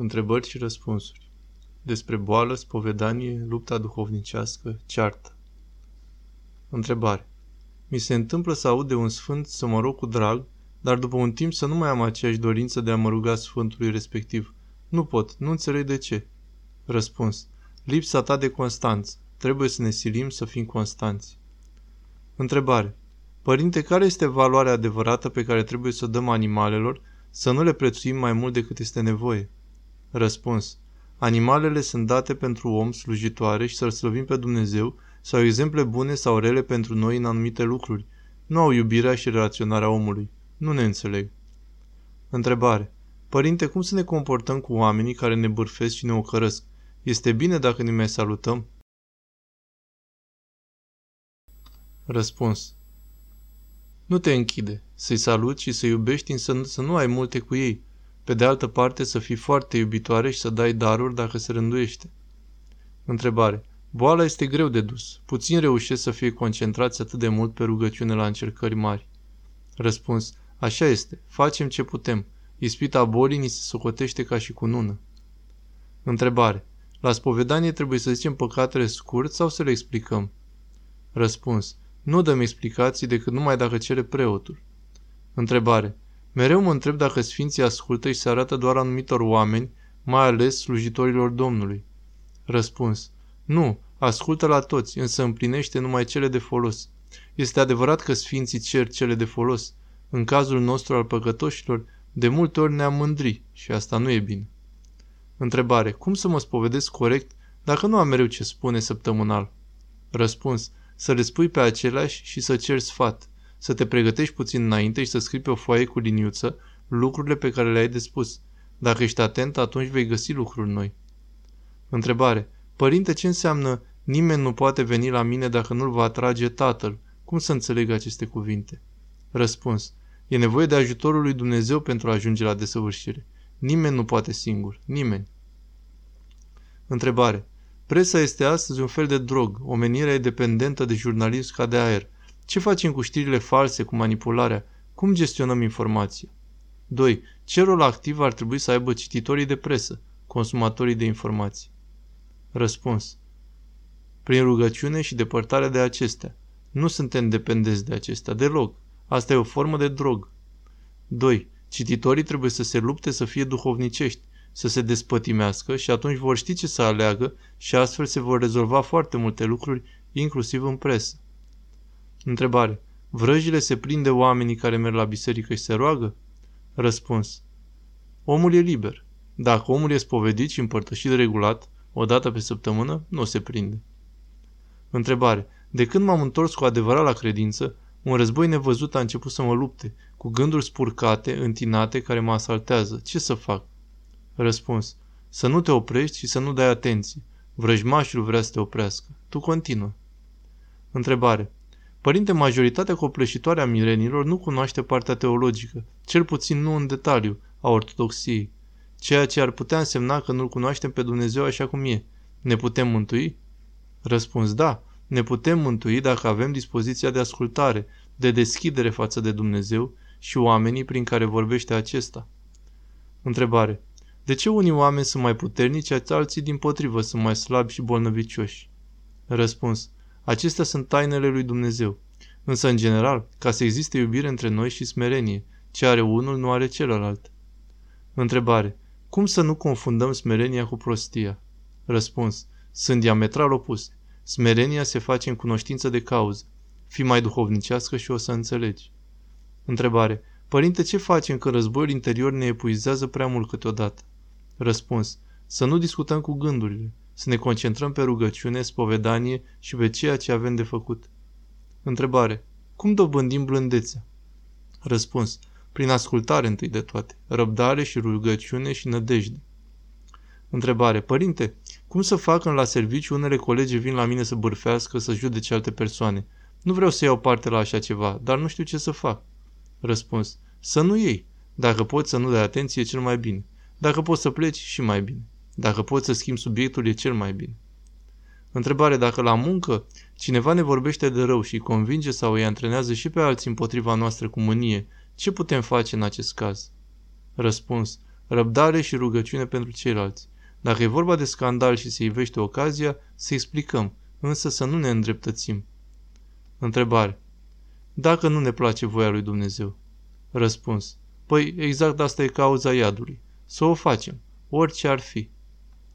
Întrebări și răspunsuri. Despre boală, spovedanie, lupta duhovnicească, ceartă. Întrebare. Mi se întâmplă să aud de un sfânt să mă rog cu drag, dar după un timp să nu mai am aceeași dorință de a mă ruga sfântului respectiv. Nu pot, nu înțeleg de ce. Răspuns. Lipsa ta de constanță. Trebuie să ne silim să fim constanți. Întrebare. Părinte, care este valoarea adevărată pe care trebuie să o dăm animalelor, să nu le prețuim mai mult decât este nevoie? Răspuns. Animalele sunt date pentru om slujitoare și să-L slăvim pe Dumnezeu sau exemple bune sau rele pentru noi în anumite lucruri. Nu au iubirea și relaționarea omului. Nu ne înțeleg. Întrebare. Părinte, cum să ne comportăm cu oamenii care ne bârfesc și ne ocărăsc? Este bine dacă ne mai salutăm? Răspuns. Nu te închide. Să-i saluți și să iubești, însă să nu ai multe cu ei. Pe de altă parte, să fii foarte iubitoare și să dai daruri dacă se rânduiește. Întrebare. Boala este greu de dus. Puțin reușesc să fie concentrați atât de mult pe rugăciune la încercări mari. Răspuns. Așa este. Facem ce putem. Ispita bolii ni se socotește ca și cu nună. Întrebare. La spovedanie trebuie să zicem păcatele scurt sau să le explicăm? Răspuns. Nu dăm explicații decât numai dacă cere preotul. Întrebare. Mereu mă întreb dacă sfinții ascultă și se arată doar anumitor oameni, mai ales slujitorilor Domnului. Răspuns. Nu, ascultă la toți, însă împlinește numai cele de folos. Este adevărat că sfinții cer cele de folos. În cazul nostru al păcătoșilor, de multe ori ne-am mândri și asta nu e bine. Întrebare. Cum să mă spovedesc corect dacă nu am mereu ce spune săptămânal? Răspuns. Să le spui pe aceleași și să ceri sfat să te pregătești puțin înainte și să scrii pe o foaie cu liniuță lucrurile pe care le-ai de spus. Dacă ești atent, atunci vei găsi lucruri noi. Întrebare. Părinte, ce înseamnă nimeni nu poate veni la mine dacă nu-l va atrage tatăl? Cum să înțeleg aceste cuvinte? Răspuns. E nevoie de ajutorul lui Dumnezeu pentru a ajunge la desăvârșire. Nimeni nu poate singur. Nimeni. Întrebare. Presa este astăzi un fel de drog. Omenirea e dependentă de jurnalism ca de aer. Ce facem cu știrile false, cu manipularea? Cum gestionăm informația? 2. Ce rol activ ar trebui să aibă cititorii de presă, consumatorii de informații? Răspuns. Prin rugăciune și depărtarea de acestea. Nu suntem dependenți de acestea, deloc. Asta e o formă de drog. 2. Cititorii trebuie să se lupte să fie duhovnicești, să se despătimească și atunci vor ști ce să aleagă și astfel se vor rezolva foarte multe lucruri, inclusiv în presă. Întrebare. Vrăjile se prind de oamenii care merg la biserică și se roagă? Răspuns. Omul e liber. Dacă omul e spovedit și împărtășit regulat, o dată pe săptămână, nu se prinde. Întrebare. De când m-am întors cu adevărat la credință, un război nevăzut a început să mă lupte, cu gânduri spurcate, întinate, care mă asaltează. Ce să fac? Răspuns. Să nu te oprești și să nu dai atenție. Vrăjmașul vrea să te oprească. Tu continuă. Întrebare. Părinte, majoritatea copleșitoare a mirenilor nu cunoaște partea teologică, cel puțin nu în detaliu, a ortodoxiei, ceea ce ar putea însemna că nu-L cunoaștem pe Dumnezeu așa cum e. Ne putem mântui? Răspuns da, ne putem mântui dacă avem dispoziția de ascultare, de deschidere față de Dumnezeu și oamenii prin care vorbește acesta. Întrebare. De ce unii oameni sunt mai puternici, alții din potrivă sunt mai slabi și bolnăvicioși? Răspuns. Acestea sunt tainele lui Dumnezeu. Însă, în general, ca să existe iubire între noi și smerenie, ce are unul nu are celălalt. Întrebare. Cum să nu confundăm smerenia cu prostia? Răspuns. Sunt diametral opuse. Smerenia se face în cunoștință de cauză. Fii mai duhovnicească și o să înțelegi. Întrebare. Părinte, ce facem când războiul interior ne epuizează prea mult câteodată? Răspuns. Să nu discutăm cu gândurile să ne concentrăm pe rugăciune, spovedanie și pe ceea ce avem de făcut. Întrebare. Cum dobândim blândețea? Răspuns. Prin ascultare întâi de toate, răbdare și rugăciune și nădejde. Întrebare. Părinte, cum să fac când la serviciu unele colegi vin la mine să bârfească, să judece alte persoane? Nu vreau să iau parte la așa ceva, dar nu știu ce să fac. Răspuns. Să nu iei. Dacă poți să nu dai atenție, e cel mai bine. Dacă poți să pleci, și mai bine. Dacă poți să schimbi subiectul, e cel mai bine. Întrebare, dacă la muncă cineva ne vorbește de rău și îi convinge sau îi antrenează și pe alții împotriva noastră cu mânie, ce putem face în acest caz? Răspuns. Răbdare și rugăciune pentru ceilalți. Dacă e vorba de scandal și se ivește ocazia, să explicăm, însă să nu ne îndreptățim. Întrebare. Dacă nu ne place voia lui Dumnezeu? Răspuns. Păi exact asta e cauza iadului. Să o facem, orice ar fi.